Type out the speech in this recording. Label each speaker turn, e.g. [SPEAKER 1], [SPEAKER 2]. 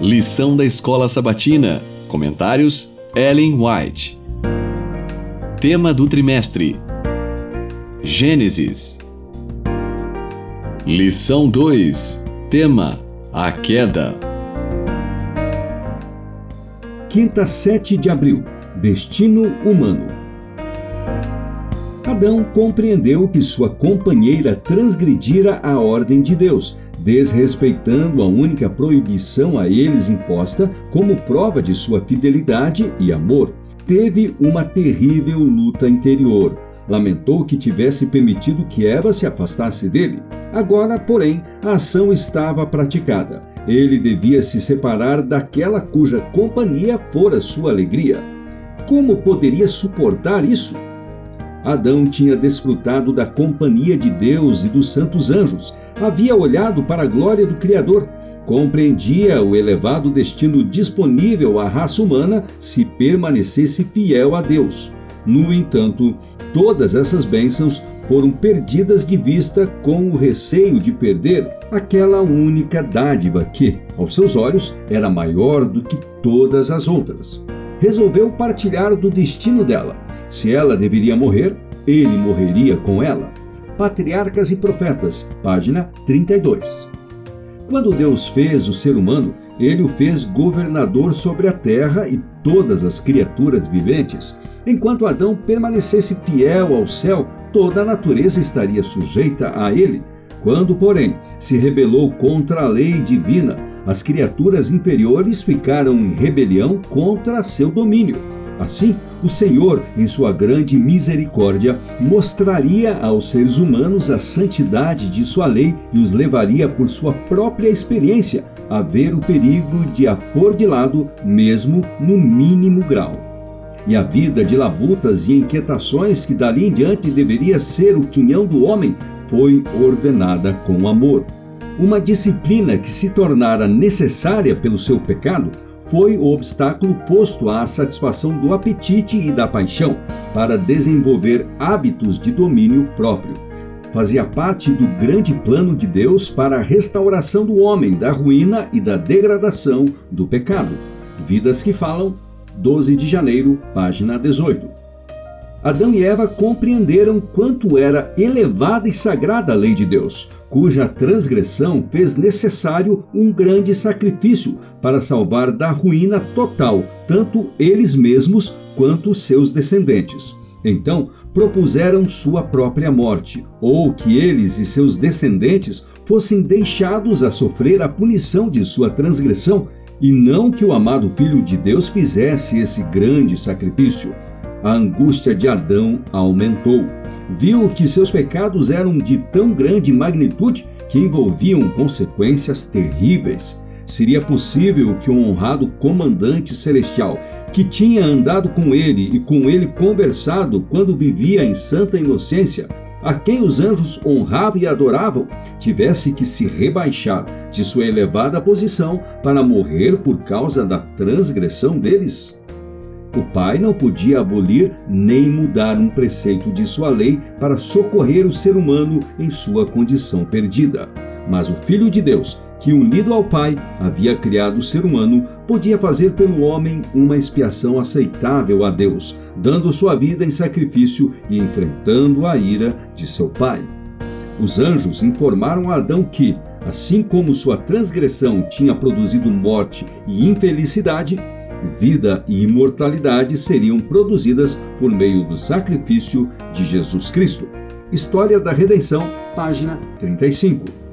[SPEAKER 1] Lição da Escola Sabatina. Comentários: Ellen White. Tema do trimestre: Gênesis. Lição 2. Tema: A queda.
[SPEAKER 2] Quinta, 7 de abril. Destino humano. Adão compreendeu que sua companheira transgredira a ordem de Deus, desrespeitando a única proibição a eles imposta como prova de sua fidelidade e amor. Teve uma terrível luta interior. Lamentou que tivesse permitido que Eva se afastasse dele. Agora, porém, a ação estava praticada. Ele devia se separar daquela cuja companhia fora sua alegria. Como poderia suportar isso? Adão tinha desfrutado da companhia de Deus e dos santos anjos, havia olhado para a glória do Criador, compreendia o elevado destino disponível à raça humana se permanecesse fiel a Deus. No entanto, todas essas bênçãos foram perdidas de vista com o receio de perder aquela única dádiva que, aos seus olhos, era maior do que todas as outras. Resolveu partilhar do destino dela se ela deveria morrer, ele morreria com ela. Patriarcas e Profetas, página 32. Quando Deus fez o ser humano, ele o fez governador sobre a terra e todas as criaturas viventes. Enquanto Adão permanecesse fiel ao céu, toda a natureza estaria sujeita a ele. Quando, porém, se rebelou contra a lei divina, as criaturas inferiores ficaram em rebelião contra seu domínio. Assim, o Senhor, em sua grande misericórdia, mostraria aos seres humanos a santidade de sua lei e os levaria por sua própria experiência a ver o perigo de a pôr de lado, mesmo no mínimo grau. E a vida de labutas e inquietações que dali em diante deveria ser o quinhão do homem foi ordenada com amor. Uma disciplina que se tornara necessária pelo seu pecado foi o obstáculo posto à satisfação do apetite e da paixão para desenvolver hábitos de domínio próprio. Fazia parte do grande plano de Deus para a restauração do homem da ruína e da degradação do pecado. Vidas que Falam, 12 de janeiro, página 18. Adão e Eva compreenderam quanto era elevada e sagrada a lei de Deus cuja transgressão fez necessário um grande sacrifício para salvar da ruína total tanto eles mesmos quanto seus descendentes. Então, propuseram sua própria morte, ou que eles e seus descendentes fossem deixados a sofrer a punição de sua transgressão, e não que o amado Filho de Deus fizesse esse grande sacrifício. A angústia de Adão aumentou viu que seus pecados eram de tão grande magnitude que envolviam consequências terríveis. Seria possível que um honrado comandante celestial, que tinha andado com ele e com ele conversado quando vivia em santa inocência, a quem os anjos honravam e adoravam, tivesse que se rebaixar de sua elevada posição para morrer por causa da transgressão deles? O pai não podia abolir nem mudar um preceito de sua lei para socorrer o ser humano em sua condição perdida. Mas o Filho de Deus, que unido ao Pai havia criado o ser humano, podia fazer pelo homem uma expiação aceitável a Deus, dando sua vida em sacrifício e enfrentando a ira de seu Pai. Os anjos informaram a Adão que, assim como sua transgressão tinha produzido morte e infelicidade, vida e imortalidade seriam produzidas por meio do sacrifício de Jesus Cristo. História da Redenção, página 35.